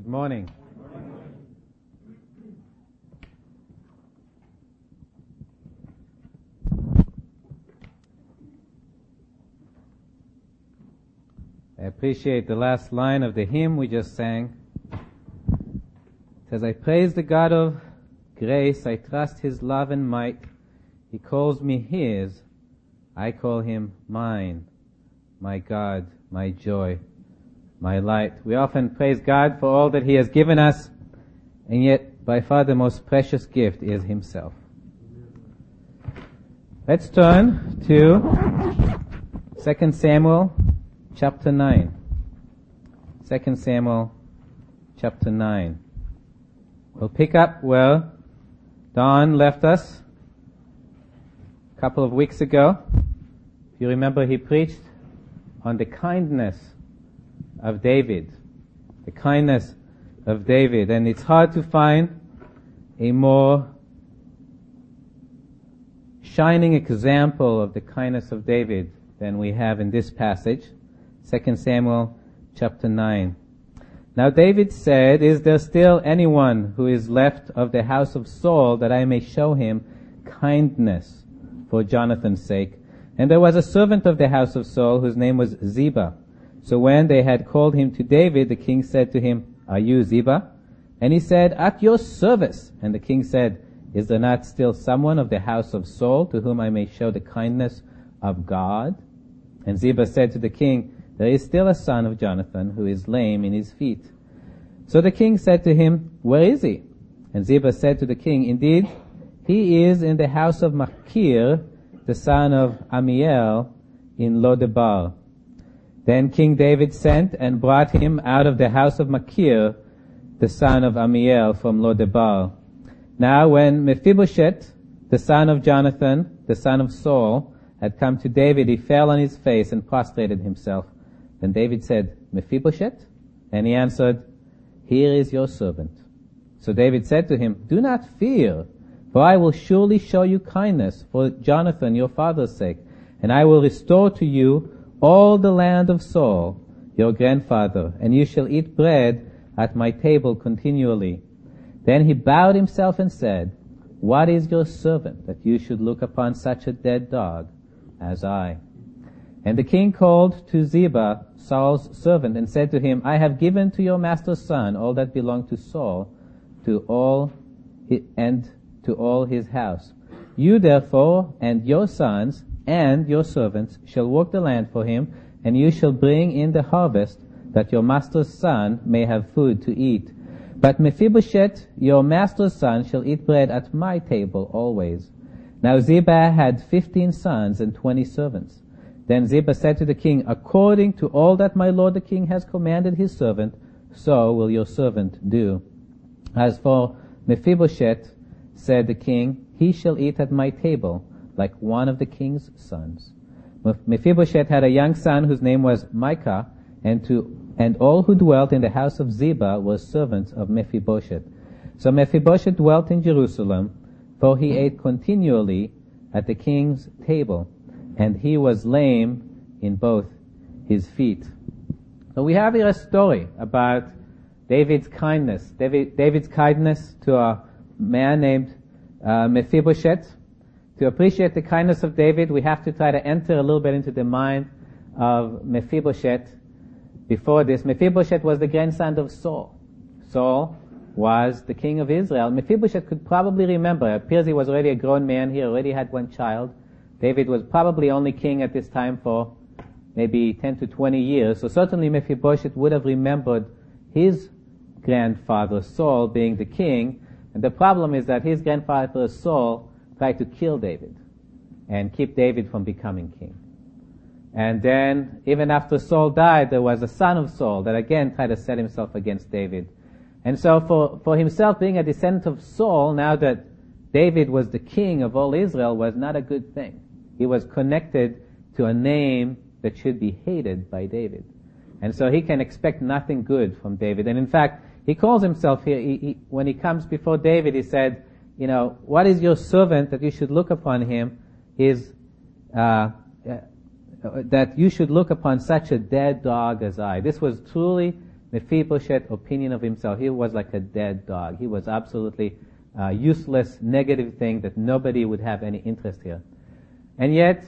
Good morning. I appreciate the last line of the hymn we just sang. It says, I praise the God of grace, I trust His love and might. He calls me His, I call Him mine, my God, my joy, my light. We often praise God for all that He has given us, and yet by far the most precious gift is Himself. Let's turn to 2 Samuel chapter 9. 2 Samuel chapter 9. We'll pick up where Don left us a couple of weeks ago. If you remember, he preached on the kindness of David. The kindness of David. And it's hard to find a more shining example of the kindness of David than we have in this passage. 2 Samuel chapter 9. Now David said, Is there still anyone who is left of the house of Saul that I may show him kindness for Jonathan's sake? And there was a servant of the house of Saul whose name was Ziba. So when they had called him to David, the king said to him, Are you Ziba? And he said, At your service. And the king said, Is there not still someone of the house of Saul to whom I may show the kindness of God? And Ziba said to the king, there is still a son of Jonathan who is lame in his feet. So the king said to him, Where is he? And Ziba said to the king, Indeed, he is in the house of Machir, the son of Amiel, in Lodebar. Then King David sent and brought him out of the house of Machir, the son of Amiel, from Lodebar. Now when Mephibosheth, the son of Jonathan, the son of Saul, had come to David, he fell on his face and prostrated himself. Then David said, Mephibosheth? And he answered, Here is your servant. So David said to him, Do not fear, for I will surely show you kindness for Jonathan your father's sake, and I will restore to you all the land of Saul, your grandfather, and you shall eat bread at my table continually. Then he bowed himself and said, What is your servant that you should look upon such a dead dog as I? And the king called to Ziba, Saul's servant, and said to him, I have given to your master's son all that belonged to Saul, to all and to all his house. You therefore and your sons and your servants shall work the land for him, and you shall bring in the harvest, that your master's son may have food to eat. But Mephibosheth, your master's son, shall eat bread at my table always. Now Ziba had fifteen sons and twenty servants. Then Ziba said to the king, According to all that my lord the king has commanded his servant, so will your servant do. As for Mephibosheth, said the king, he shall eat at my table like one of the king's sons. Mephibosheth had a young son whose name was Micah, and to and all who dwelt in the house of Ziba were servants of Mephibosheth. So Mephibosheth dwelt in Jerusalem, for he ate continually at the king's table and he was lame in both his feet. So we have here a story about David's kindness, David, David's kindness to a man named uh, Mephibosheth. To appreciate the kindness of David, we have to try to enter a little bit into the mind of Mephibosheth. Before this, Mephibosheth was the grandson of Saul. Saul was the king of Israel. Mephibosheth could probably remember. It appears he was already a grown man. He already had one child. David was probably only king at this time for maybe 10 to 20 years. So certainly Mephibosheth would have remembered his grandfather Saul being the king. And the problem is that his grandfather Saul tried to kill David and keep David from becoming king. And then, even after Saul died, there was a son of Saul that again tried to set himself against David. And so for, for himself being a descendant of Saul, now that David was the king of all Israel, was not a good thing. He was connected to a name that should be hated by David. And so he can expect nothing good from David. And in fact, he calls himself here, he, he, when he comes before David, he said, you know, what is your servant that you should look upon him is, uh, uh, that you should look upon such a dead dog as I. This was truly Mephibosheth opinion of himself. He was like a dead dog. He was absolutely uh, useless, negative thing that nobody would have any interest here. And yet,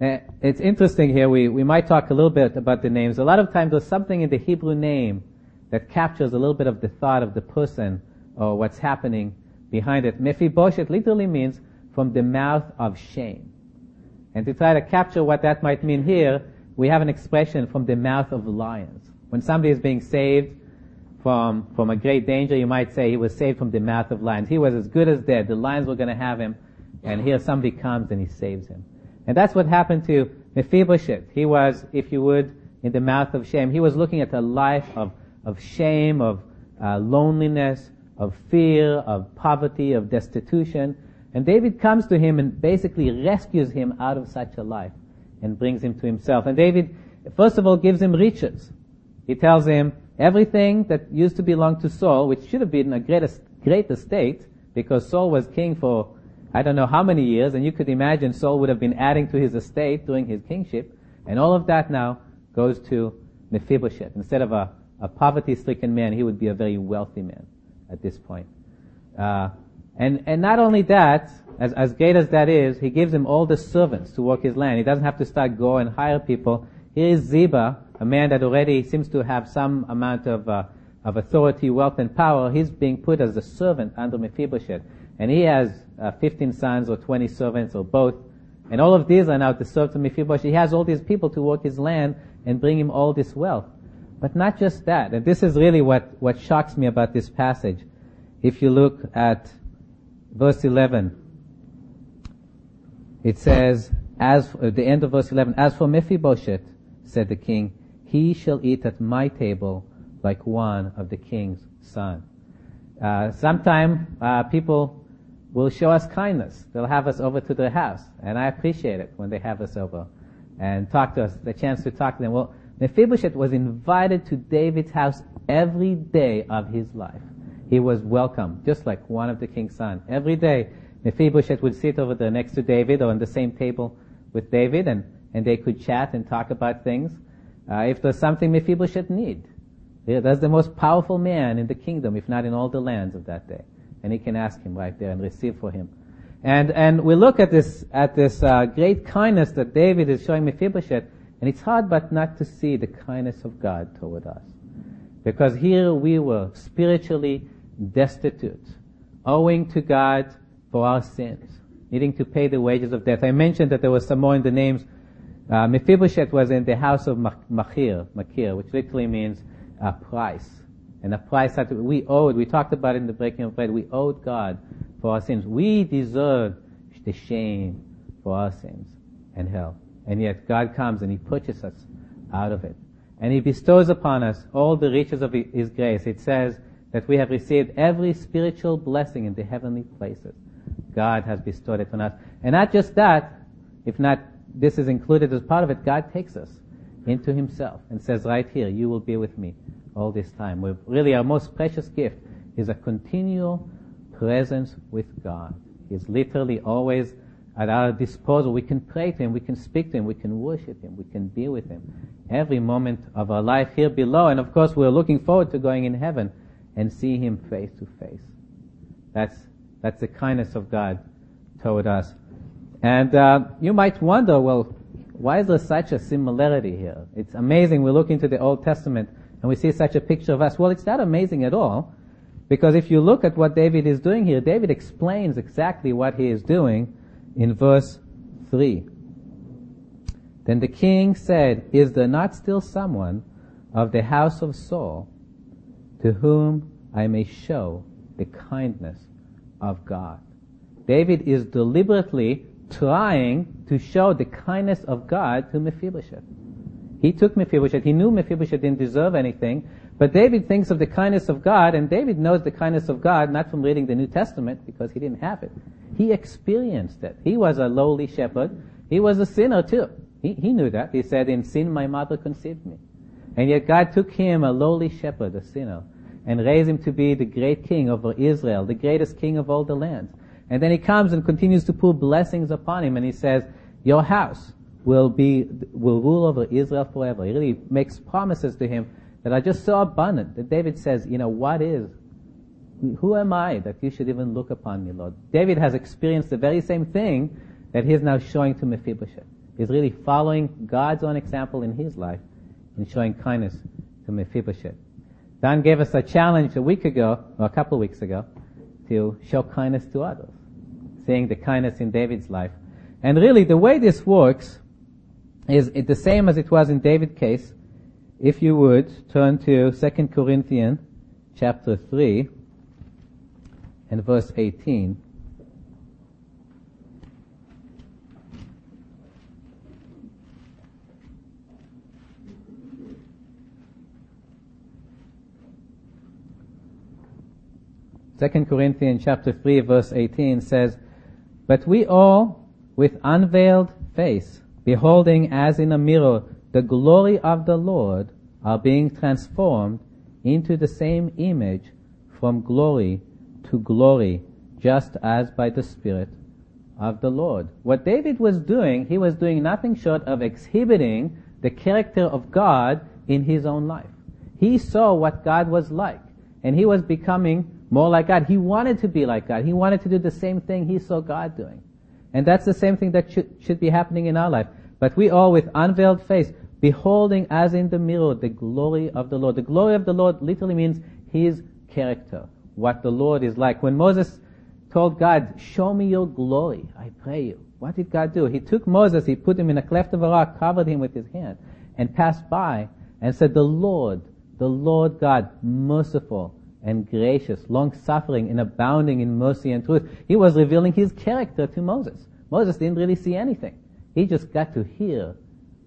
uh, it's interesting here. We, we might talk a little bit about the names. A lot of times there's something in the Hebrew name that captures a little bit of the thought of the person or what's happening behind it. Mephibosheth literally means from the mouth of shame. And to try to capture what that might mean here, we have an expression from the mouth of lions. When somebody is being saved from, from a great danger, you might say he was saved from the mouth of lions. He was as good as dead. The lions were going to have him, and here somebody comes and he saves him. And that's what happened to Mephibosheth. He was, if you would, in the mouth of shame. He was looking at a life of, of shame, of uh, loneliness, of fear, of poverty, of destitution. And David comes to him and basically rescues him out of such a life and brings him to himself. And David, first of all, gives him riches. He tells him everything that used to belong to Saul, which should have been a great, great estate, because Saul was king for I don't know how many years, and you could imagine Saul would have been adding to his estate during his kingship, and all of that now goes to Mephibosheth. Instead of a, a poverty-stricken man, he would be a very wealthy man at this point. Uh, and, and not only that, as, as great as that is, he gives him all the servants to work his land. He doesn't have to start go and hire people. Here is Ziba, a man that already seems to have some amount of, uh, of authority, wealth, and power. He's being put as a servant under Mephibosheth. And he has uh, 15 sons or 20 servants or both. And all of these are now to serve to Mephibosheth. He has all these people to work his land and bring him all this wealth. But not just that. And this is really what, what shocks me about this passage. If you look at verse 11, it says, as, at the end of verse 11, as for Mephibosheth, said the king, he shall eat at my table like one of the king's son. Uh, sometime uh, people will show us kindness. They'll have us over to their house, and I appreciate it when they have us over and talk to us. The chance to talk to them. Well, Mephibosheth was invited to David's house every day of his life. He was welcome, just like one of the king's son. Every day, Mephibosheth would sit over there next to David or on the same table with David, and, and they could chat and talk about things. Uh, if there's something Mephibosheth need, that's the most powerful man in the kingdom, if not in all the lands of that day. And he can ask him right there and receive for him. And, and we look at this, at this uh, great kindness that David is showing Mephibosheth, and it's hard but not to see the kindness of God toward us. Because here we were spiritually destitute, owing to God for our sins, needing to pay the wages of death. I mentioned that there was some more in the names. Uh, Mephibosheth was in the house of Machir, Machir, which literally means a price. And a price that we owed, we talked about in the breaking of bread, we owed God for our sins. We deserve the shame for our sins and hell. And yet God comes and He purchases us out of it. And He bestows upon us all the riches of His grace. It says that we have received every spiritual blessing in the heavenly places. God has bestowed it on us. And not just that, if not this is included as part of it, God takes us into Himself and says right here, you will be with me all this time. We're really our most precious gift is a continual presence with God. He's literally always at our disposal. We can pray to Him, we can speak to Him, we can worship Him, we can be with Him every moment of our life here below. And of course, we're looking forward to going in heaven and seeing Him face to face. That's, that's the kindness of God toward us. And uh, you might wonder, well, why is there such a similarity here? It's amazing. We look into the Old Testament and we see such a picture of us. Well, it's not amazing at all, because if you look at what David is doing here, David explains exactly what he is doing in verse 3. Then the king said, Is there not still someone of the house of Saul to whom I may show the kindness of God? David is deliberately trying to show the kindness of God to Mephibosheth. He took Mephibosheth. He knew Mephibosheth didn't deserve anything. But David thinks of the kindness of God, and David knows the kindness of God not from reading the New Testament because he didn't have it. He experienced it. He was a lowly shepherd. He was a sinner too. He, he knew that. He said, in sin my mother conceived me. And yet God took him, a lowly shepherd, a sinner, and raised him to be the great king over Israel, the greatest king of all the lands. And then he comes and continues to pour blessings upon him, and he says, your house will be, will rule over Israel forever. He really makes promises to him that are just so abundant that David says, you know, what is, who am I that you should even look upon me, Lord? David has experienced the very same thing that he is now showing to Mephibosheth. He's really following God's own example in his life in showing kindness to Mephibosheth. Don gave us a challenge a week ago, or a couple of weeks ago, to show kindness to others, seeing the kindness in David's life. And really, the way this works is the same as it was in David's case. If you would turn to 2 Corinthians chapter 3 and verse 18. Second Corinthians chapter 3 verse 18 says, But we all, with unveiled face, beholding as in a mirror the glory of the Lord, are being transformed into the same image from glory to glory, just as by the Spirit of the Lord. What David was doing, he was doing nothing short of exhibiting the character of God in his own life. He saw what God was like, and he was becoming more like God. He wanted to be like God. He wanted to do the same thing he saw God doing. And that's the same thing that should, should be happening in our life. But we all with unveiled face, beholding as in the mirror the glory of the Lord. The glory of the Lord literally means His character, what the Lord is like. When Moses told God, show me your glory, I pray you. What did God do? He took Moses, he put him in a cleft of a rock, covered him with his hand, and passed by and said, the Lord, the Lord God, merciful and gracious, long suffering and abounding in mercy and truth. He was revealing his character to Moses. Moses didn't really see anything. He just got to hear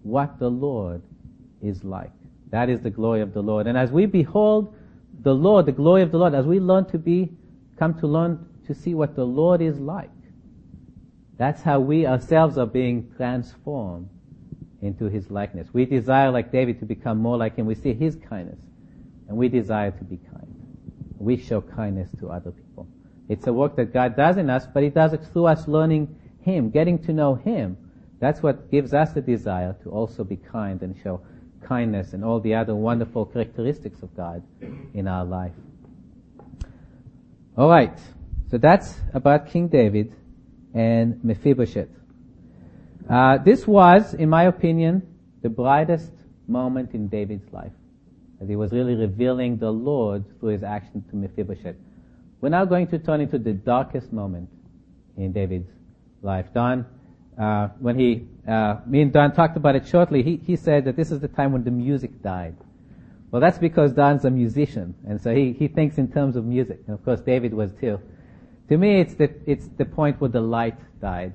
what the Lord is like. That is the glory of the Lord. And as we behold the Lord, the glory of the Lord, as we learn to be, come to learn to see what the Lord is like, that's how we ourselves are being transformed into His likeness. We desire, like David, to become more like Him. We see His kindness, and we desire to be kind. We show kindness to other people. It's a work that God does in us, but He does it through us learning Him, getting to know Him. That's what gives us the desire to also be kind and show kindness and all the other wonderful characteristics of God in our life. Alright, so that's about King David and Mephibosheth. Uh, this was, in my opinion, the brightest moment in David's life, as he was really revealing the Lord through his action to Mephibosheth. We're now going to turn into the darkest moment in David's life. Don, uh, when he, uh, me and Don talked about it shortly, he, he said that this is the time when the music died. Well, that's because Don's a musician, and so he, he thinks in terms of music, and of course David was too. To me, it's the, it's the point where the light died.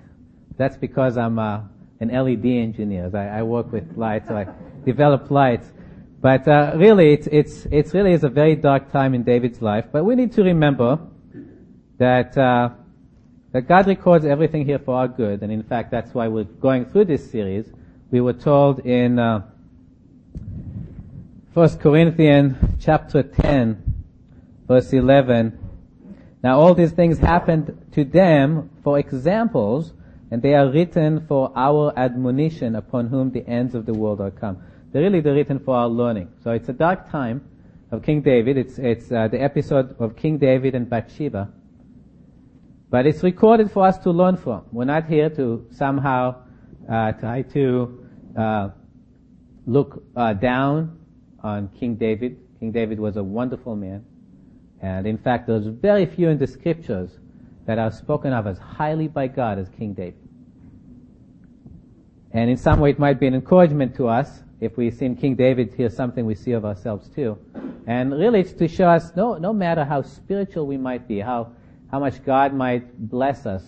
That's because I'm uh, an LED engineer. I, I work with lights, so I develop lights. But uh, really, it's, it's, it's really is a very dark time in David's life. But we need to remember that uh, that God records everything here for our good, and in fact, that's why we're going through this series. We were told in uh, 1 Corinthians chapter 10, verse 11, Now all these things happened to them for examples, and they are written for our admonition upon whom the ends of the world are come. They're really they're written for our learning. So it's a dark time of King David. It's, it's uh, the episode of King David and Bathsheba. But it's recorded for us to learn from. We're not here to somehow uh, try to uh, look uh, down on King David. King David was a wonderful man. And in fact, there's very few in the scriptures that are spoken of as highly by God as King David. And in some way it might be an encouragement to us if we see in King David here something we see of ourselves too. And really it's to show us no, no matter how spiritual we might be, how how much God might bless us,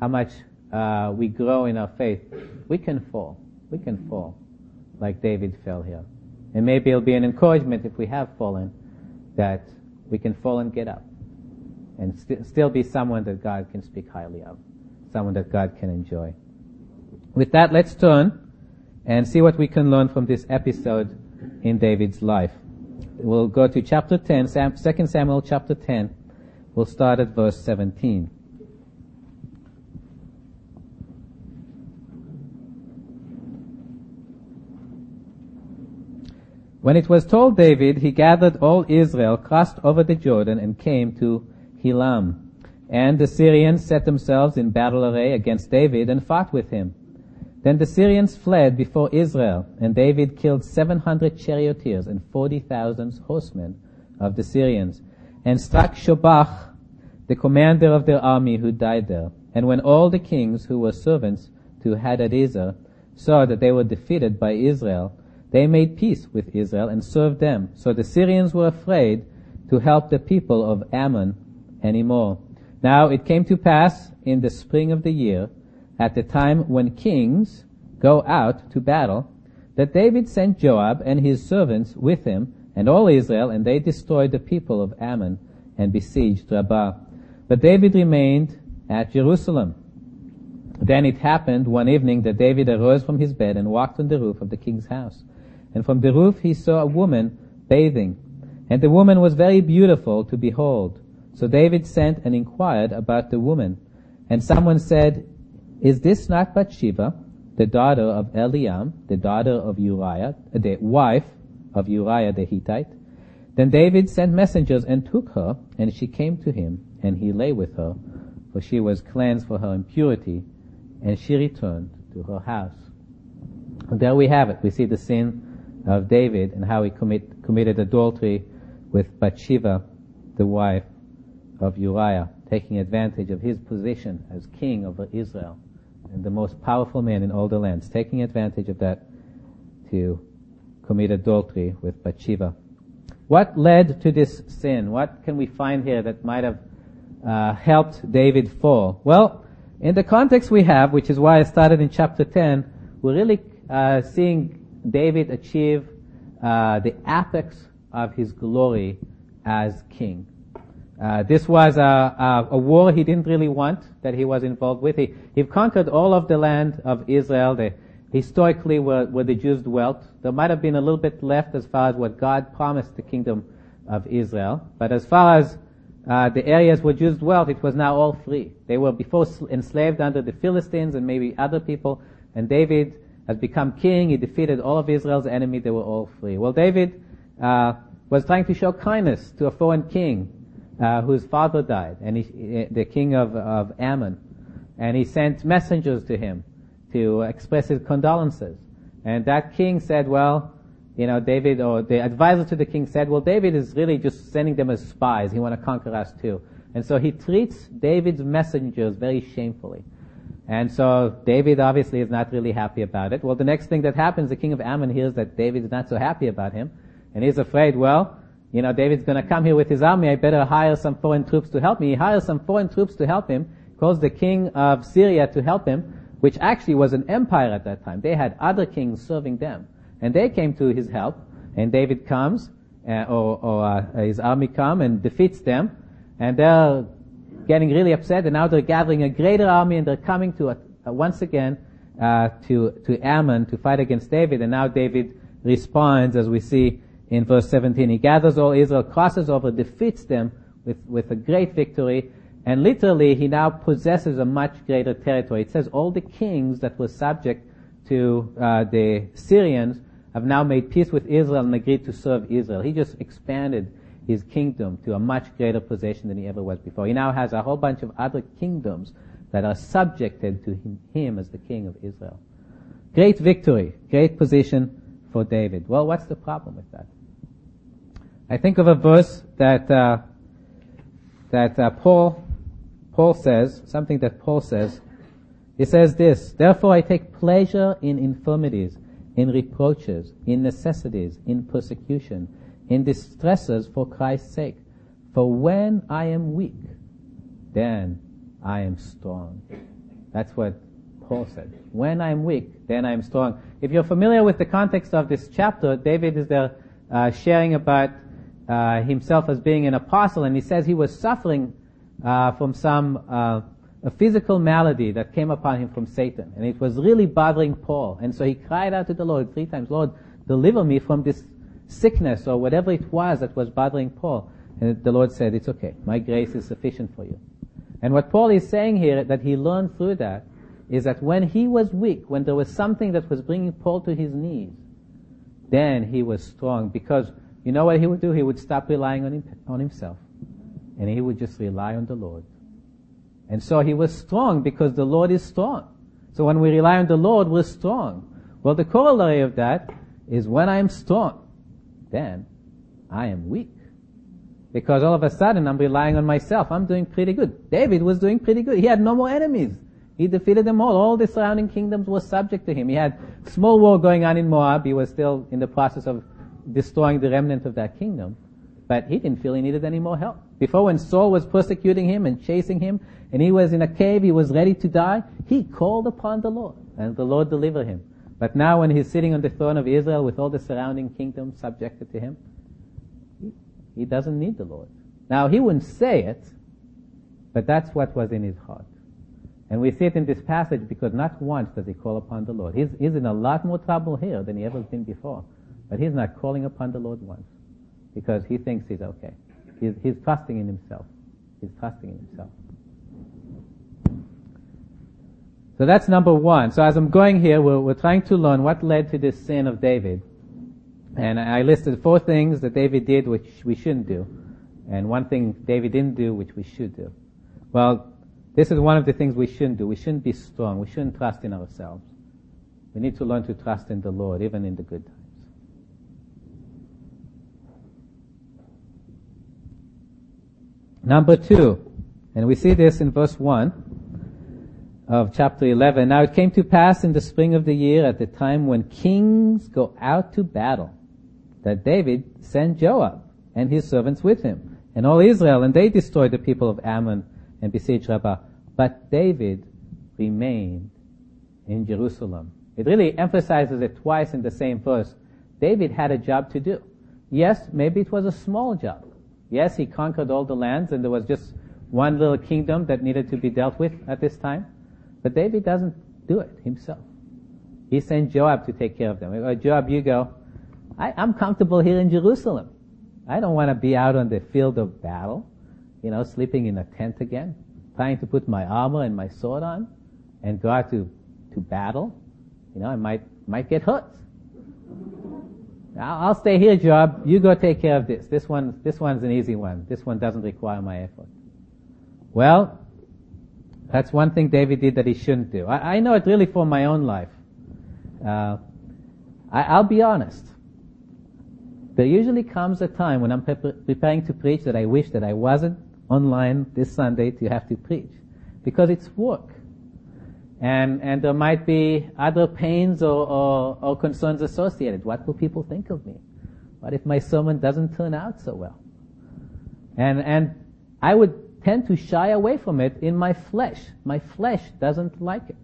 how much uh, we grow in our faith, we can fall. We can fall like David fell here. And maybe it'll be an encouragement if we have fallen that we can fall and get up and st- still be someone that God can speak highly of, someone that God can enjoy. With that, let's turn and see what we can learn from this episode in David's life. We'll go to chapter 10, 2 Samuel chapter 10, We'll start at verse 17. When it was told David, he gathered all Israel, crossed over the Jordan, and came to Helam. And the Syrians set themselves in battle array against David and fought with him. Then the Syrians fled before Israel, and David killed 700 charioteers and 40,000 horsemen of the Syrians, and struck Shobach, the commander of their army who died there. And when all the kings who were servants to Hadadezer saw that they were defeated by Israel, they made peace with Israel and served them. So the Syrians were afraid to help the people of Ammon anymore. Now it came to pass in the spring of the year, at the time when kings go out to battle, that David sent Joab and his servants with him and all Israel, and they destroyed the people of Ammon and besieged Rabbah. But David remained at Jerusalem. Then it happened one evening that David arose from his bed and walked on the roof of the king's house. And from the roof he saw a woman bathing. And the woman was very beautiful to behold. So David sent and inquired about the woman. And someone said, Is this not Bathsheba, the daughter of Eliam, the daughter of Uriah, the wife of Uriah the Hittite? Then David sent messengers and took her, and she came to him, and he lay with her, for she was cleansed for her impurity, and she returned to her house. And there we have it. We see the sin of David and how he commit, committed adultery with Bathsheba, the wife of Uriah, taking advantage of his position as king over Israel and the most powerful man in all the lands, taking advantage of that to commit adultery with Bathsheba. What led to this sin? What can we find here that might have uh, helped David fall? Well, in the context we have, which is why I started in chapter 10, we're really uh, seeing David achieve uh, the apex of his glory as king. Uh, this was a, a, a, war he didn't really want that he was involved with. He, he conquered all of the land of Israel. The, historically, where, where the Jews dwelt, there might have been a little bit left as far as what God promised the kingdom of Israel. But as far as uh, the areas where Jews dwelt, it was now all free. They were before enslaved under the Philistines and maybe other people. And David has become king. He defeated all of Israel's enemy. They were all free. Well, David uh, was trying to show kindness to a foreign king uh, whose father died, and he, the king of, of Ammon, and he sent messengers to him to express his condolences. And that king said, well, you know, David, or the advisor to the king said, well, David is really just sending them as spies. He want to conquer us too. And so he treats David's messengers very shamefully. And so David obviously is not really happy about it. Well, the next thing that happens, the king of Ammon hears that David is not so happy about him, and he's afraid, well, you know, David's gonna come here with his army, I better hire some foreign troops to help me. He hires some foreign troops to help him, calls the king of Syria to help him, which actually was an empire at that time. They had other kings serving them. And they came to his help, and David comes, uh, or, or uh, his army come and defeats them, and they're getting really upset, and now they're gathering a greater army, and they're coming to, uh, once again, uh, to, to Ammon to fight against David, and now David responds, as we see in verse 17. He gathers all Israel, crosses over, defeats them with, with a great victory, and literally he now possesses a much greater territory. It says all the kings that were subject to uh, the Syrians have now made peace with Israel and agreed to serve Israel. He just expanded his kingdom to a much greater possession than he ever was before. He now has a whole bunch of other kingdoms that are subjected to him, him as the king of Israel. Great victory, great position for David. Well, what's the problem with that? I think of a verse that uh, that uh, Paul Paul says something that Paul says. He says this: Therefore, I take pleasure in infirmities, in reproaches, in necessities, in persecution, in distresses for Christ's sake. For when I am weak, then I am strong. That's what Paul said. When I'm weak, then I'm strong. If you're familiar with the context of this chapter, David is there uh, sharing about uh, himself as being an apostle, and he says he was suffering uh, from some uh, a physical malady that came upon him from Satan, and it was really bothering Paul. And so he cried out to the Lord three times, "Lord, deliver me from this sickness or whatever it was that was bothering Paul." And the Lord said, "It's okay. My grace is sufficient for you." And what Paul is saying here that he learned through that is that when he was weak, when there was something that was bringing Paul to his knees, then he was strong because you know what he would do? He would stop relying on, him, on himself and he would just rely on the Lord. And so he was strong because the Lord is strong. So when we rely on the Lord, we're strong. Well, the corollary of that is when I'm strong, then I am weak. Because all of a sudden I'm relying on myself. I'm doing pretty good. David was doing pretty good. He had no more enemies. He defeated them all. All the surrounding kingdoms were subject to him. He had small war going on in Moab. He was still in the process of destroying the remnant of that kingdom. But he didn't feel he needed any more help. Before when Saul was persecuting him and chasing him, and he was in a cave, he was ready to die, he called upon the Lord, and the Lord delivered him. But now when he's sitting on the throne of Israel with all the surrounding kingdoms subjected to him, he, doesn't need the Lord. Now he wouldn't say it, but that's what was in his heart. And we see it in this passage because not once does he call upon the Lord. He's, he's in a lot more trouble here than he ever been before. But he's not calling upon the Lord once because he thinks he's okay. He's, he's trusting in himself. He's trusting in himself. So that's number one. So as I'm going here, we're, we're trying to learn what led to this sin of David. And I listed four things that David did which we shouldn't do. And one thing David didn't do which we should do. Well, this is one of the things we shouldn't do. We shouldn't be strong. We shouldn't trust in ourselves. We need to learn to trust in the Lord, even in the good times. Number two, and we see this in verse 1 of chapter 11. Now it came to pass in the spring of the year at the time when kings go out to battle that David sent Joab and his servants with him and all Israel and they destroyed the people of Ammon and besieged Rabbah. But David remained in Jerusalem. It really emphasizes it twice in the same verse. David had a job to do. Yes, maybe it was a small job. Yes, he conquered all the lands and there was just one little kingdom that needed to be dealt with at this time. But David doesn't do it himself. He sends Joab to take care of them. Oh, Joab, you go. I, I'm comfortable here in Jerusalem. I don't want to be out on the field of battle, you know, sleeping in a tent again, trying to put my armor and my sword on and go out to, to battle. You know, I might, might get hurt. I'll, stay here, Joab. You go take care of this. This one, this one's an easy one. This one doesn't require my effort. Well, that's one thing David did that he shouldn't do. I, I know it really for my own life. Uh, I, will be honest. There usually comes a time when I'm pre- preparing to preach that I wish that I wasn't online this Sunday to have to preach. Because it's work. And, and there might be other pains or, or, or concerns associated. What will people think of me? What if my sermon doesn't turn out so well? And, and I would tend to shy away from it in my flesh. My flesh doesn't like it.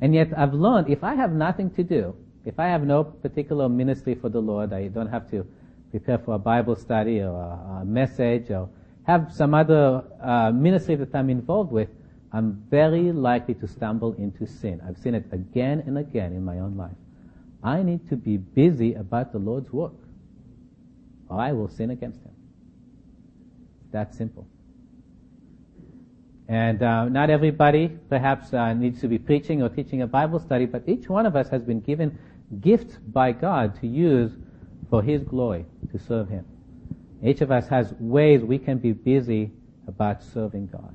And yet I've learned if I have nothing to do, if I have no particular ministry for the Lord, I don't have to prepare for a Bible study or a, a message or have some other uh, ministry that I'm involved with, I'm very likely to stumble into sin. I've seen it again and again in my own life. I need to be busy about the Lord's work, or I will sin against Him. That simple. And uh, not everybody perhaps uh, needs to be preaching or teaching a Bible study, but each one of us has been given gifts by God to use for His glory, to serve Him. Each of us has ways we can be busy about serving God.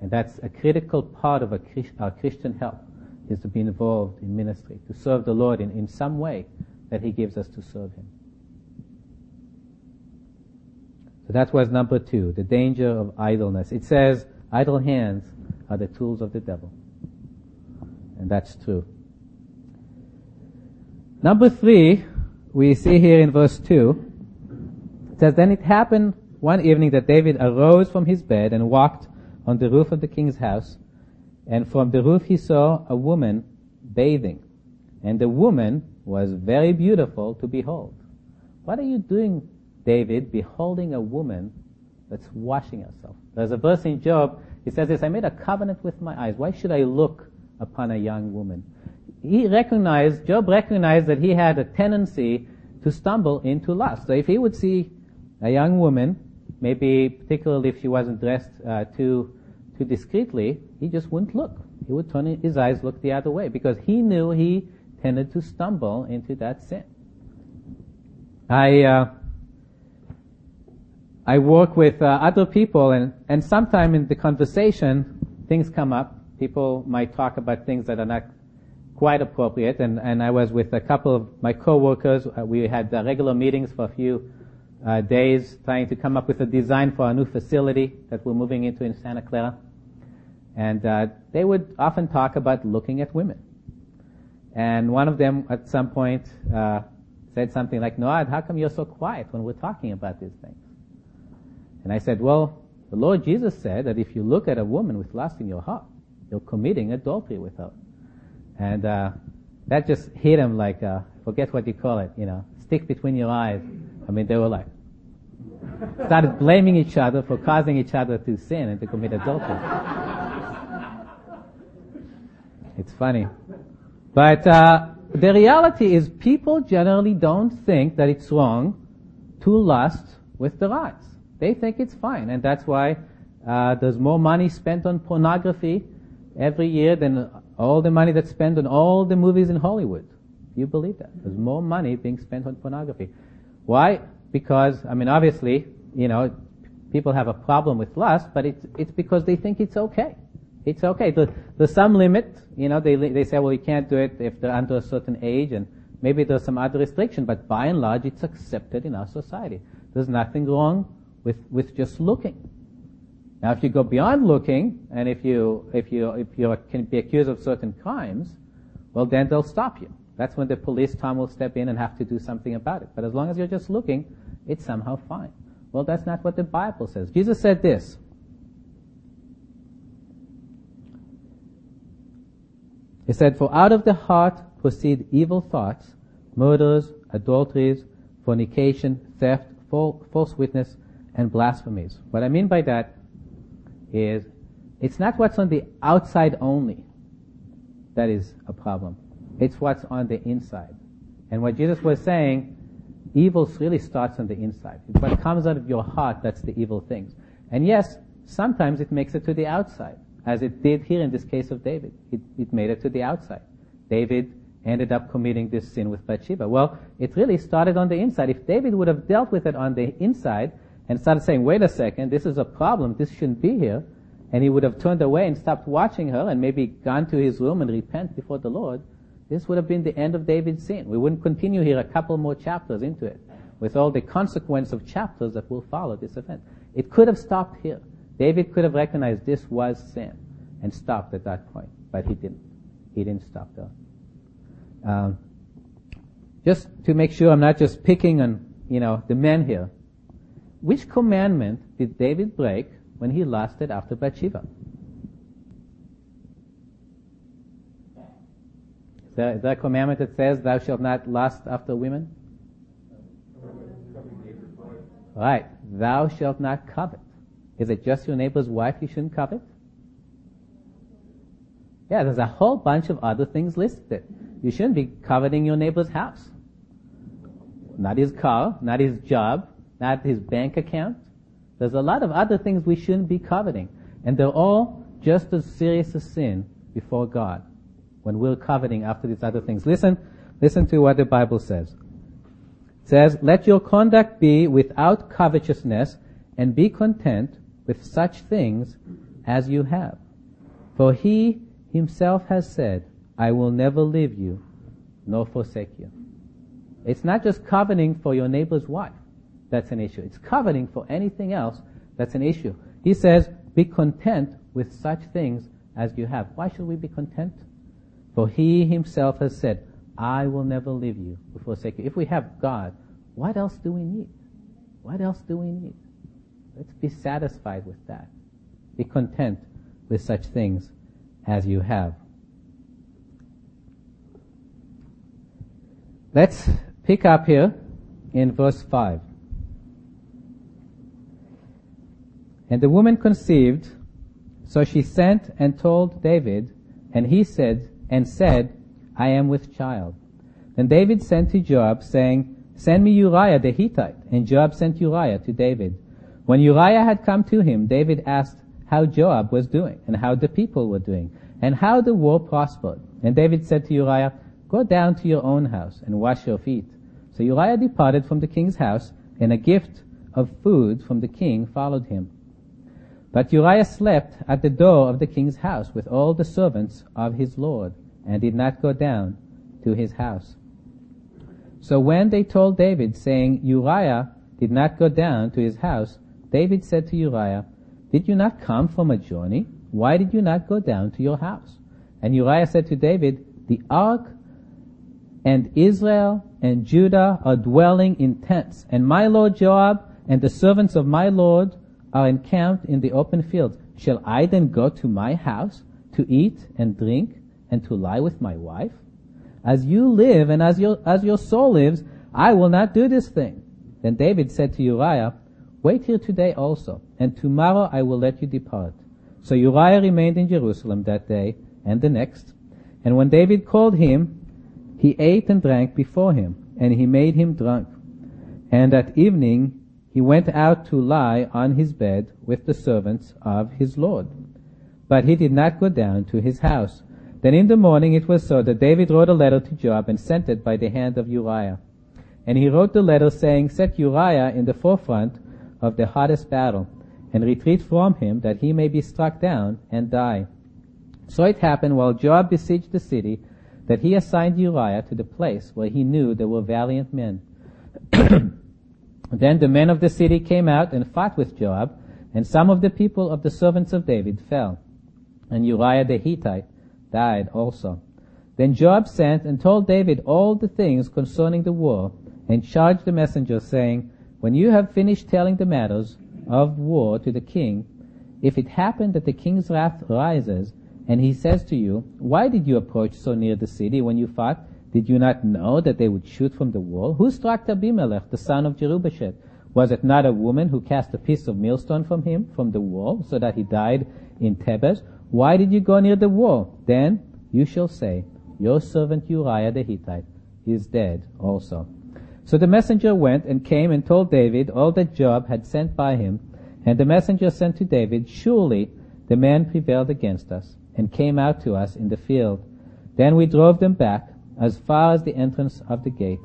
And that's a critical part of our Christian help, is to be involved in ministry, to serve the Lord in, in some way that He gives us to serve Him. So that was number two, the danger of idleness. It says, Idle hands are the tools of the devil. And that's true. Number three, we see here in verse 2, it says, Then it happened one evening that David arose from his bed and walked on the roof of the king's house, and from the roof he saw a woman bathing, and the woman was very beautiful to behold. What are you doing, David, beholding a woman that's washing herself. There's a verse in Job, he says this, I made a covenant with my eyes. Why should I look upon a young woman? He recognized, Job recognized that he had a tendency to stumble into lust. So if he would see a young woman, maybe particularly if she wasn't dressed uh, too, too discreetly, he just wouldn't look. He would turn his eyes, look the other way, because he knew he tended to stumble into that sin. I, uh, I work with uh, other people and, and sometime in the conversation, things come up. People might talk about things that are not quite appropriate and, and I was with a couple of my coworkers. Uh, we had uh, regular meetings for a few uh, days trying to come up with a design for a new facility that we're moving into in Santa Clara. And uh, they would often talk about looking at women. And one of them at some point uh, said something like, Noad, how come you're so quiet when we're talking about these things? And I said, well, the Lord Jesus said that if you look at a woman with lust in your heart, you're committing adultery with her. And uh, that just hit him like, uh, forget what you call it, you know, stick between your eyes. I mean, they were like, started blaming each other for causing each other to sin and to commit adultery. It's funny. But uh, the reality is people generally don't think that it's wrong to lust with their eyes. They think it's fine, and that's why uh, there's more money spent on pornography every year than all the money that's spent on all the movies in Hollywood. You believe that? There's more money being spent on pornography. Why? Because, I mean, obviously, you know, people have a problem with lust, but it's, it's because they think it's okay. It's okay. The, there's some limit, you know, they, they say, well, you can't do it if they're under a certain age, and maybe there's some other restriction, but by and large, it's accepted in our society. There's nothing wrong with, with just looking. Now, if you go beyond looking, and if you, if you, if you can be accused of certain crimes, well, then they'll stop you. That's when the police Tom will step in and have to do something about it. But as long as you're just looking, it's somehow fine. Well, that's not what the Bible says. Jesus said this. He said, For out of the heart proceed evil thoughts, murders, adulteries, fornication, theft, false witness, and blasphemies. What I mean by that is, it's not what's on the outside only that is a problem. It's what's on the inside. And what Jesus was saying, evil really starts on the inside. It's what comes out of your heart that's the evil things. And yes, sometimes it makes it to the outside, as it did here in this case of David. It, it made it to the outside. David ended up committing this sin with Bathsheba. Well, it really started on the inside. If David would have dealt with it on the inside and started saying, wait a second, this is a problem, this shouldn't be here, and he would have turned away and stopped watching her and maybe gone to his room and repent before the Lord, this would have been the end of David's sin. We wouldn't continue here a couple more chapters into it with all the consequence of chapters that will follow this event. It could have stopped here. David could have recognized this was sin and stopped at that point, but he didn't. He didn't stop there. Um, just to make sure I'm not just picking on, you know, the men here. Which commandment did David break when he lusted after Bathsheba? Is there a commandment that says, thou shalt not lust after women? Right. Thou shalt not covet. Is it just your neighbor's wife you shouldn't covet? Yeah, there's a whole bunch of other things listed. You shouldn't be coveting your neighbor's house. Not his car, not his job, not his bank account. There's a lot of other things we shouldn't be coveting. And they're all just as serious a sin before God when we're coveting after these other things. Listen, listen to what the Bible says. It says, let your conduct be without covetousness and be content with such things as you have. For he himself has said, I will never leave you nor forsake you. It's not just coveting for your neighbor's wife that's an issue. It's coveting for anything else that's an issue. He says, be content with such things as you have. Why should we be content? For he himself has said, I will never leave you or forsake you. If we have God, what else do we need? What else do we need? Let's be satisfied with that. Be content with such things as you have. Let's pick up here in verse 5. And the woman conceived, so she sent and told David, and he said, and said, I am with child. Then David sent to Joab, saying, Send me Uriah the Hittite. And Joab sent Uriah to David. When Uriah had come to him, David asked how Joab was doing, and how the people were doing, and how the war prospered. And David said to Uriah, Go down to your own house and wash your feet. So Uriah departed from the king's house, and a gift of food from the king followed him. But Uriah slept at the door of the king's house with all the servants of his lord, and did not go down to his house. So when they told David, saying, Uriah did not go down to his house, David said to Uriah, Did you not come from a journey? Why did you not go down to your house? And Uriah said to David, The ark and Israel and Judah are dwelling in tents, and my lord Joab and the servants of my lord are encamped in the open fields. Shall I then go to my house to eat and drink and to lie with my wife? As you live and as your, as your soul lives, I will not do this thing. Then David said to Uriah, Wait here today also, and tomorrow I will let you depart. So Uriah remained in Jerusalem that day and the next. And when David called him, he ate and drank before him, and he made him drunk. And at evening he went out to lie on his bed with the servants of his Lord. But he did not go down to his house. Then in the morning it was so that David wrote a letter to Joab and sent it by the hand of Uriah. And he wrote the letter saying, Set Uriah in the forefront of the hottest battle, and retreat from him that he may be struck down and die. So it happened while Joab besieged the city that he assigned Uriah to the place where he knew there were valiant men. then the men of the city came out and fought with Joab, and some of the people of the servants of David fell. And Uriah the Hittite died also. Then Joab sent and told David all the things concerning the war, and charged the messenger, saying, When you have finished telling the matters of war to the king, if it happen that the king's wrath rises, and he says to you, Why did you approach so near the city when you fought? Did you not know that they would shoot from the wall? Who struck Abimelech, the son of Jerubbesheth? Was it not a woman who cast a piece of millstone from him from the wall, so that he died in Thebez? Why did you go near the wall? Then you shall say, Your servant Uriah the Hittite is dead also. So the messenger went and came and told David all that Joab had sent by him. And the messenger sent to David, Surely the man prevailed against us and came out to us in the field. Then we drove them back as far as the entrance of the gate.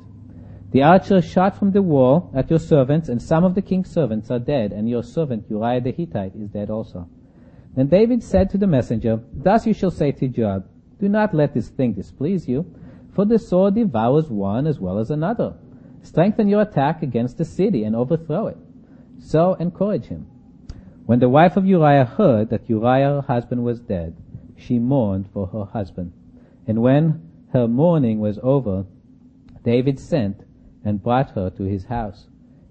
The archer shot from the wall at your servants, and some of the king's servants are dead, and your servant Uriah the Hittite is dead also. Then David said to the messenger, Thus you shall say to Joab, Do not let this thing displease you, for the sword devours one as well as another. Strengthen your attack against the city and overthrow it. So encourage him. When the wife of Uriah heard that Uriah her husband was dead, she mourned for her husband. And when her mourning was over, David sent and brought her to his house.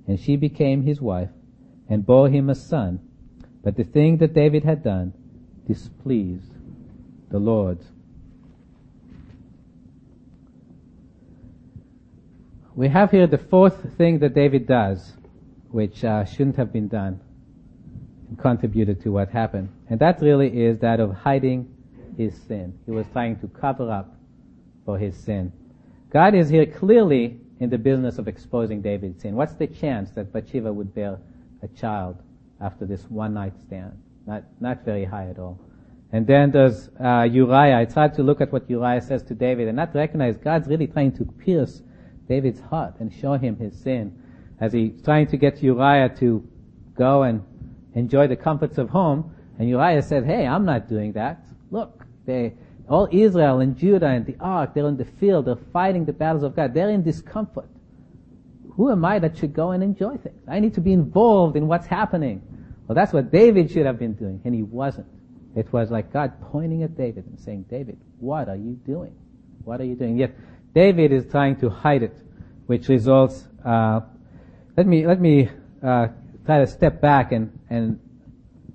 And she became his wife and bore him a son. But the thing that David had done displeased the Lord. We have here the fourth thing that David does, which uh, shouldn't have been done, and contributed to what happened. And that really is that of hiding his sin. He was trying to cover up for his sin. God is here clearly in the business of exposing David's sin. What's the chance that Bathsheba would bear a child after this one night stand? Not, not very high at all. And then there's uh, Uriah. I tried to look at what Uriah says to David and not recognize God's really trying to pierce David's heart and show him his sin as he's trying to get Uriah to go and enjoy the comforts of home. And Uriah said, hey, I'm not doing that. Look, they, all Israel and Judah and the ark, they're in the field, they're fighting the battles of God, they're in discomfort. Who am I that should go and enjoy things? I need to be involved in what's happening. Well, that's what David should have been doing, and he wasn't. It was like God pointing at David and saying, David, what are you doing? What are you doing? Yet David is trying to hide it, which results. Uh, let me let me uh, try to step back and and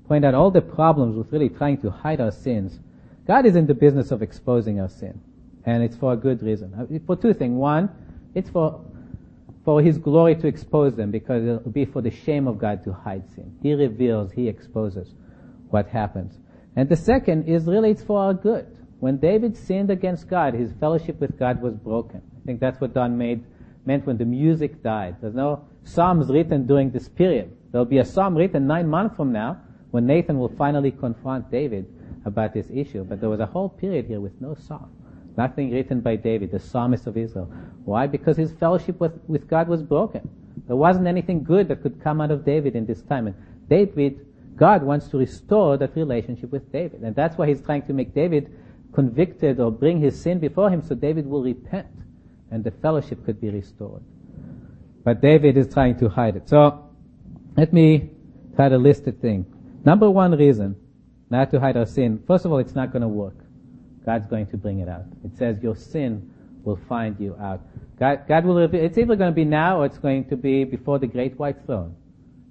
point out all the problems with really trying to hide our sins. God is in the business of exposing our sin. And it's for a good reason. Uh, for two things. One, it's for, for His glory to expose them because it'll be for the shame of God to hide sin. He reveals, He exposes what happens. And the second is really it's for our good. When David sinned against God, his fellowship with God was broken. I think that's what Don made, meant when the music died. There's no psalms written during this period. There'll be a psalm written nine months from now when Nathan will finally confront David about this issue. But there was a whole period here with no psalm. Nothing written by David, the psalmist of Israel. Why? Because his fellowship with, with God was broken. There wasn't anything good that could come out of David in this time. And David, God wants to restore that relationship with David. And that's why he's trying to make David convicted or bring his sin before him so David will repent and the fellowship could be restored. But David is trying to hide it. So let me try to list the thing. Number one reason not to hide our sin. First of all, it's not going to work. God's going to bring it out. It says your sin will find you out. God, God will it's either going to be now or it's going to be before the great white throne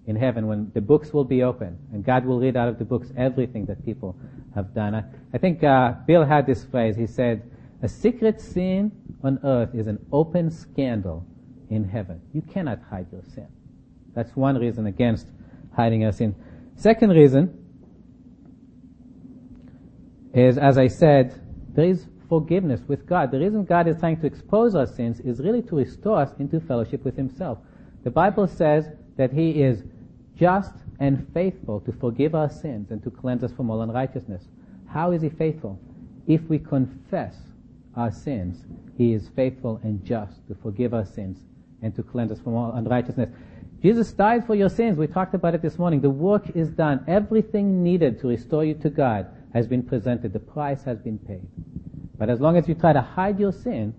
in heaven when the books will be open and God will read out of the books everything that people have done. I, I think uh, Bill had this phrase. He said, "A secret sin on earth is an open scandal in heaven. You cannot hide your sin." That's one reason against hiding our sin. Second reason is, as I said, there is forgiveness with God. The reason God is trying to expose our sins is really to restore us into fellowship with Himself. The Bible says that He is just and faithful to forgive our sins and to cleanse us from all unrighteousness. How is He faithful? If we confess our sins, He is faithful and just to forgive our sins and to cleanse us from all unrighteousness. Jesus died for your sins. We talked about it this morning. The work is done. Everything needed to restore you to God has been presented. The price has been paid. But as long as you try to hide your sin,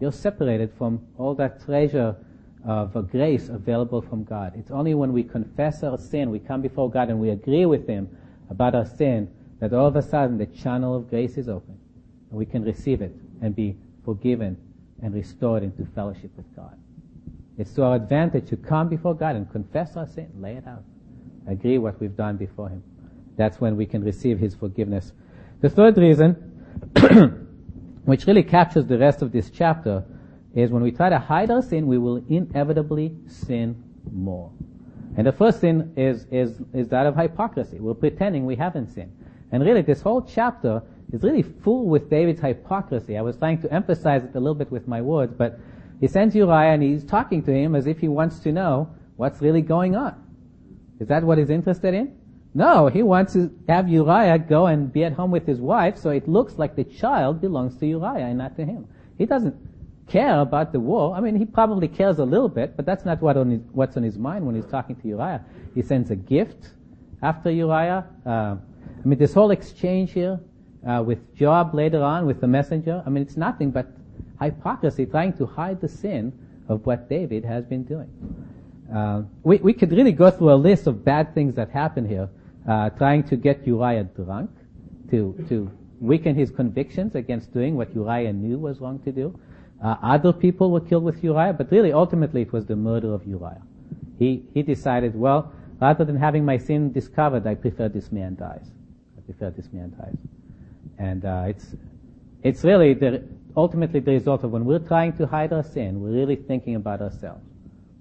you're separated from all that treasure of grace available from God. It's only when we confess our sin, we come before God and we agree with Him about our sin, that all of a sudden the channel of grace is open. And we can receive it and be forgiven and restored into fellowship with God. It's to our advantage to come before God and confess our sin, lay it out, agree what we've done before Him. That's when we can receive His forgiveness. The third reason, which really captures the rest of this chapter, is when we try to hide our sin, we will inevitably sin more. And the first sin is, is, is that of hypocrisy. We're pretending we haven't sinned. And really, this whole chapter is really full with David's hypocrisy. I was trying to emphasize it a little bit with my words, but he sends Uriah and he's talking to him as if he wants to know what's really going on. Is that what he's interested in? No, he wants to have Uriah go and be at home with his wife so it looks like the child belongs to Uriah and not to him. He doesn't care about the war. I mean, he probably cares a little bit, but that's not what on his, what's on his mind when he's talking to Uriah. He sends a gift after Uriah. Uh, I mean, this whole exchange here uh, with Joab later on with the messenger. I mean, it's nothing but hypocrisy, trying to hide the sin of what David has been doing. Uh, we, we could really go through a list of bad things that happen here, uh, trying to get Uriah drunk, to, to weaken his convictions against doing what Uriah knew was wrong to do. Uh, other people were killed with Uriah, but really ultimately it was the murder of Uriah. He, he decided, well, rather than having my sin discovered, I prefer this man dies. I prefer this man dies. And uh, it's, it's really the, ultimately the result of when we're trying to hide our sin, we're really thinking about ourselves.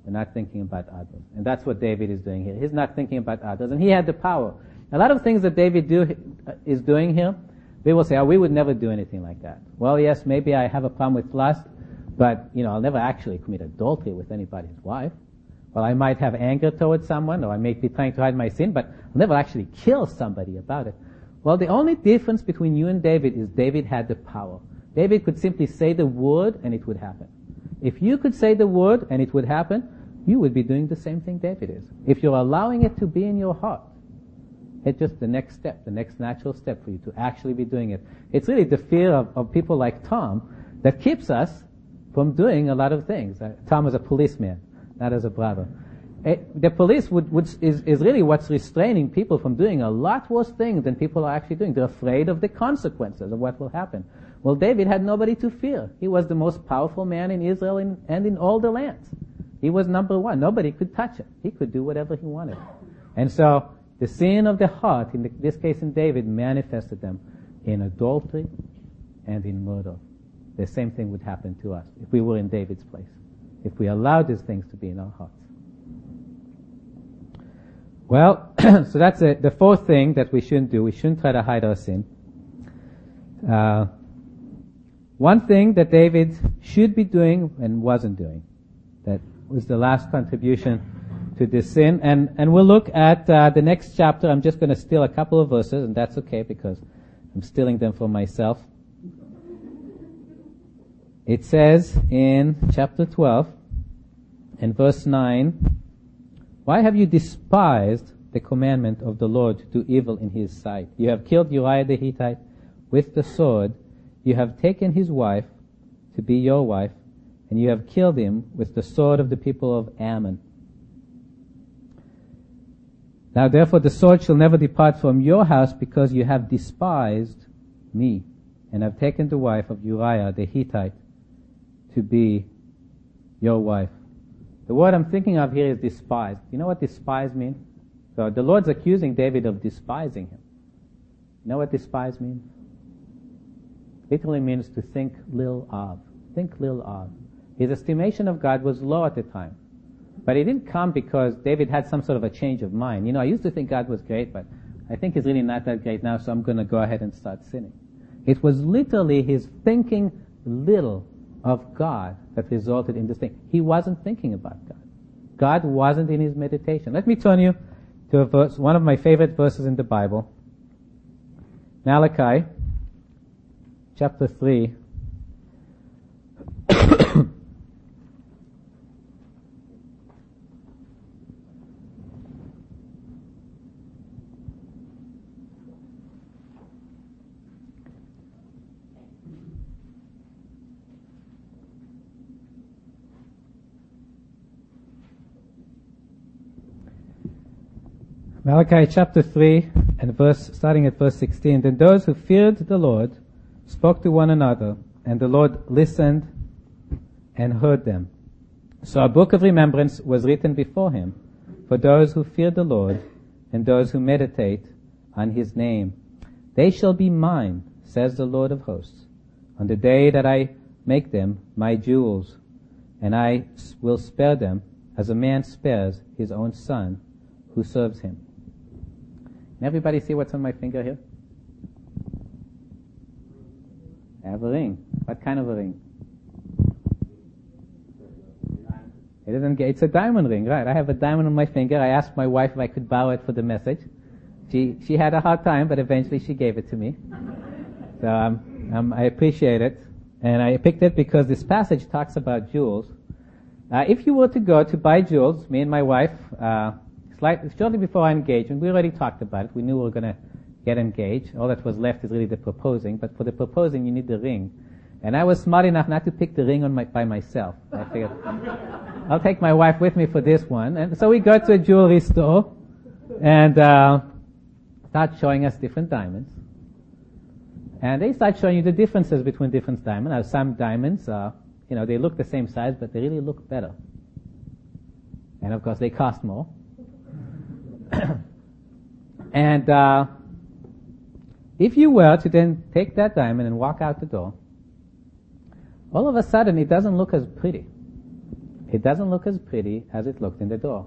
We're not thinking about others. And that's what David is doing here. He's not thinking about others. And he had the power. A lot of things that David do, uh, is doing here, people say, oh, we would never do anything like that. Well, yes, maybe I have a problem with lust, but, you know, I'll never actually commit adultery with anybody's wife. Well, I might have anger towards someone, or I may be trying to hide my sin, but I'll never actually kill somebody about it. Well, the only difference between you and David is David had the power. David could simply say the word and it would happen. If you could say the word and it would happen, you would be doing the same thing David is. If you're allowing it to be in your heart, it's just the next step, the next natural step for you to actually be doing it. It's really the fear of, of people like Tom that keeps us from doing a lot of things. Uh, Tom is a policeman, not as a brother. It, eh, the police would, would, is, is really what's restraining people from doing a lot worse things than people are actually doing. They're afraid of the consequences of what will happen. Well, David had nobody to fear. He was the most powerful man in Israel in, and in all the lands. He was number one. Nobody could touch him. He could do whatever he wanted. And so, the sin of the heart, in this case in David, manifested them in adultery and in murder. The same thing would happen to us if we were in David's place. If we allowed these things to be in our hearts. Well, so that's it. The fourth thing that we shouldn't do. We shouldn't try to hide our sin. Uh, one thing that David should be doing and wasn't doing. That was the last contribution to this sin. And, and we'll look at uh, the next chapter. I'm just going to steal a couple of verses, and that's okay because I'm stealing them for myself. It says in chapter 12 and verse 9, Why have you despised the commandment of the Lord to do evil in his sight? You have killed Uriah the Hittite with the sword. You have taken his wife to be your wife, and you have killed him with the sword of the people of Ammon. Now therefore the sword shall never depart from your house because you have despised me and have taken the wife of Uriah the Hittite to be your wife. The word I'm thinking of here is despise. You know what despise means? So the Lord's accusing David of despising him. You know what despise means? Literally means to think little of. Think little of. His estimation of God was low at the time. But it didn't come because David had some sort of a change of mind. You know, I used to think God was great, but I think he's really not that great now, so I'm going to go ahead and start sinning. It was literally his thinking little of God that resulted in this thing. He wasn't thinking about God. God wasn't in his meditation. Let me turn you to a verse, one of my favorite verses in the Bible. Malachi, chapter 3. Malachi chapter 3 and verse, starting at verse 16. Then those who feared the Lord spoke to one another, and the Lord listened and heard them. So a book of remembrance was written before him for those who fear the Lord and those who meditate on his name. They shall be mine, says the Lord of hosts, on the day that I make them my jewels, and I will spare them as a man spares his own son who serves him. Can everybody see what's on my finger here? I have a ring. What kind of a ring? It isn't. It's a diamond ring, right? I have a diamond on my finger. I asked my wife if I could borrow it for the message. She she had a hard time, but eventually she gave it to me. So um, um, I appreciate it, and I picked it because this passage talks about jewels. Uh, if you were to go to buy jewels, me and my wife. Uh, slightly, shortly before our engagement, we already talked about it. We knew we were going to get engaged. All that was left is really the proposing. But for the proposing, you need the ring. And I was smart enough not to pick the ring my, by myself. I figured, I'll take my wife with me for this one. And so we go to a jewelry store and uh, start showing us different diamonds. And they start showing you the differences between different diamonds. Now, some diamonds, uh, you know, they look the same size, but they really look better. And of course, they cost more. and uh, if you were to then take that diamond and walk out the door, all of a sudden it doesn't look as pretty. It doesn't look as pretty as it looked in the door,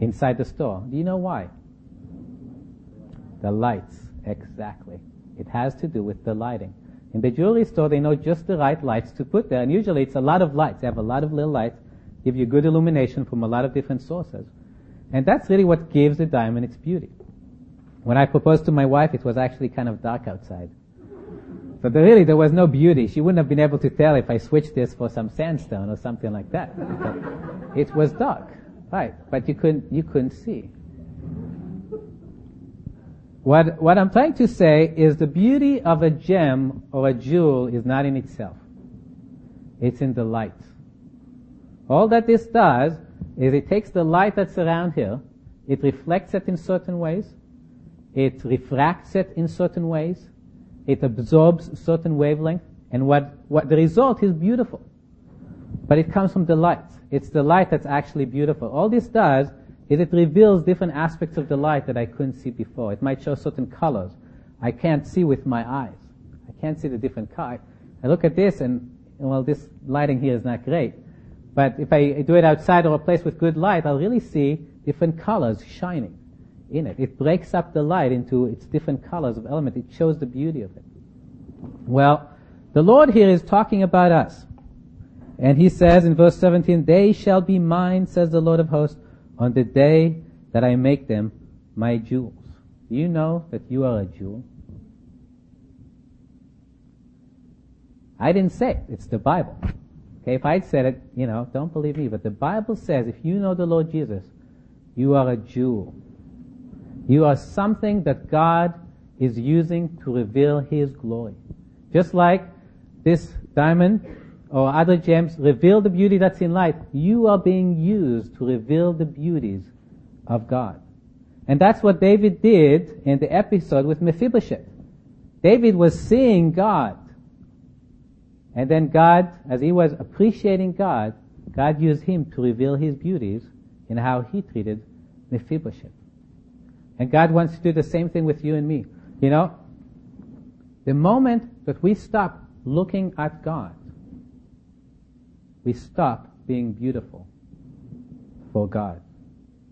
inside the store. Do you know why? The lights, exactly. It has to do with the lighting. In the jewelry store, they know just the right lights to put there, and usually it's a lot of lights. They have a lot of little lights, give you good illumination from a lot of different sources. And that's really what gives the diamond its beauty. When I proposed to my wife, it was actually kind of dark outside. So there really, there was no beauty. She wouldn't have been able to tell if I switched this for some sandstone or something like that. it was dark. Right. But you couldn't, you couldn't see. What, what I'm trying to say is the beauty of a gem or a jewel is not in itself. It's in the light. All that this does is it takes the light that's around here, it reflects it in certain ways, it refracts it in certain ways, it absorbs certain wavelength, and what, what the result is beautiful. But it comes from the light. It's the light that's actually beautiful. All this does is it reveals different aspects of the light that I couldn't see before. It might show certain colors I can't see with my eyes. I can't see the different colors. I look at this and, well, this lighting here is not great. But if I do it outside or a place with good light, I'll really see different colors shining in it. It breaks up the light into its different colors of element. It shows the beauty of it. Well, the Lord here is talking about us. And he says in verse 17, They shall be mine, says the Lord of hosts, on the day that I make them my jewels. Do you know that you are a jewel? I didn't say it. It's the Bible. Okay, if I'd said it, you know, don't believe me, but the Bible says if you know the Lord Jesus, you are a jewel. You are something that God is using to reveal His glory. Just like this diamond or other gems reveal the beauty that's in light, you are being used to reveal the beauties of God. And that's what David did in the episode with Mephibosheth. David was seeing God. And then God, as he was appreciating God, God used him to reveal his beauties in how he treated Mephibosheth. And God wants to do the same thing with you and me. You know, the moment that we stop looking at God, we stop being beautiful for God.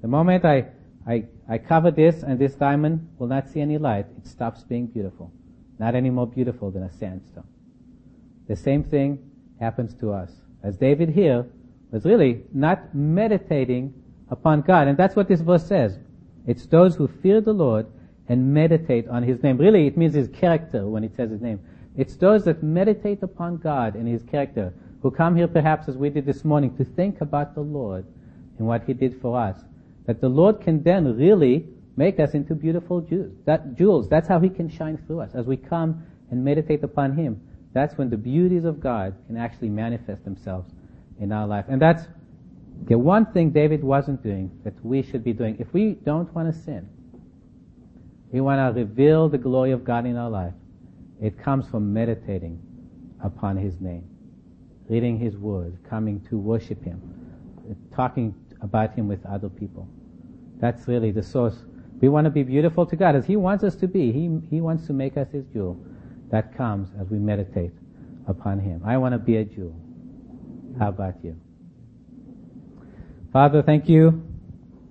The moment I, I, I cover this and this diamond will not see any light, it stops being beautiful. Not any more beautiful than a sandstone. The same thing happens to us. As David here was really not meditating upon God. And that's what this verse says. It's those who fear the Lord and meditate on His name. Really, it means His character when it says His name. It's those that meditate upon God and His character who come here perhaps as we did this morning to think about the Lord and what He did for us. That the Lord can then really make us into beautiful jewels. That, jewels. That's how He can shine through us. As we come and meditate upon Him, that's when the beauties of God can actually manifest themselves in our life. And that's the one thing David wasn't doing that we should be doing. If we don't want to sin, we want to reveal the glory of God in our life. It comes from meditating upon His name, reading His Word, coming to worship Him, talking about Him with other people. That's really the source. We want to be beautiful to God as He wants us to be. He, he wants to make us His jewel. That comes as we meditate upon Him. I want to be a jewel. How about you? Father, thank you.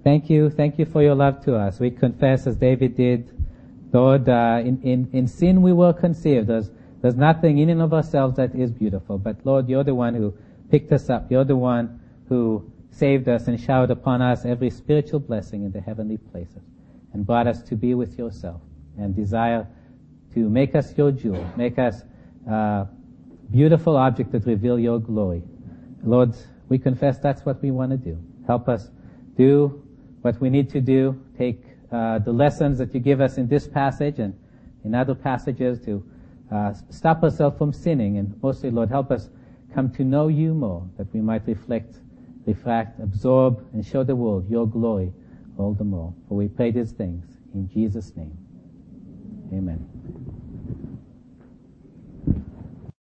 Thank you. Thank you for your love to us. We confess as David did, Lord, uh, in, in, in sin we were conceived. There's, there's nothing in and of ourselves that is beautiful. But Lord, you're the one who picked us up. You're the one who saved us and showered upon us every spiritual blessing in the heavenly places and brought us to be with yourself and desire to make us your jewel, make us uh, beautiful objects that reveal your glory. Lord, we confess that's what we want to do. Help us do what we need to do, take uh, the lessons that you give us in this passage and in other passages to uh, stop ourselves from sinning, and mostly, Lord, help us come to know you more, that we might reflect, refract, absorb, and show the world your glory all the more. For we pray these things in Jesus' name. Amen.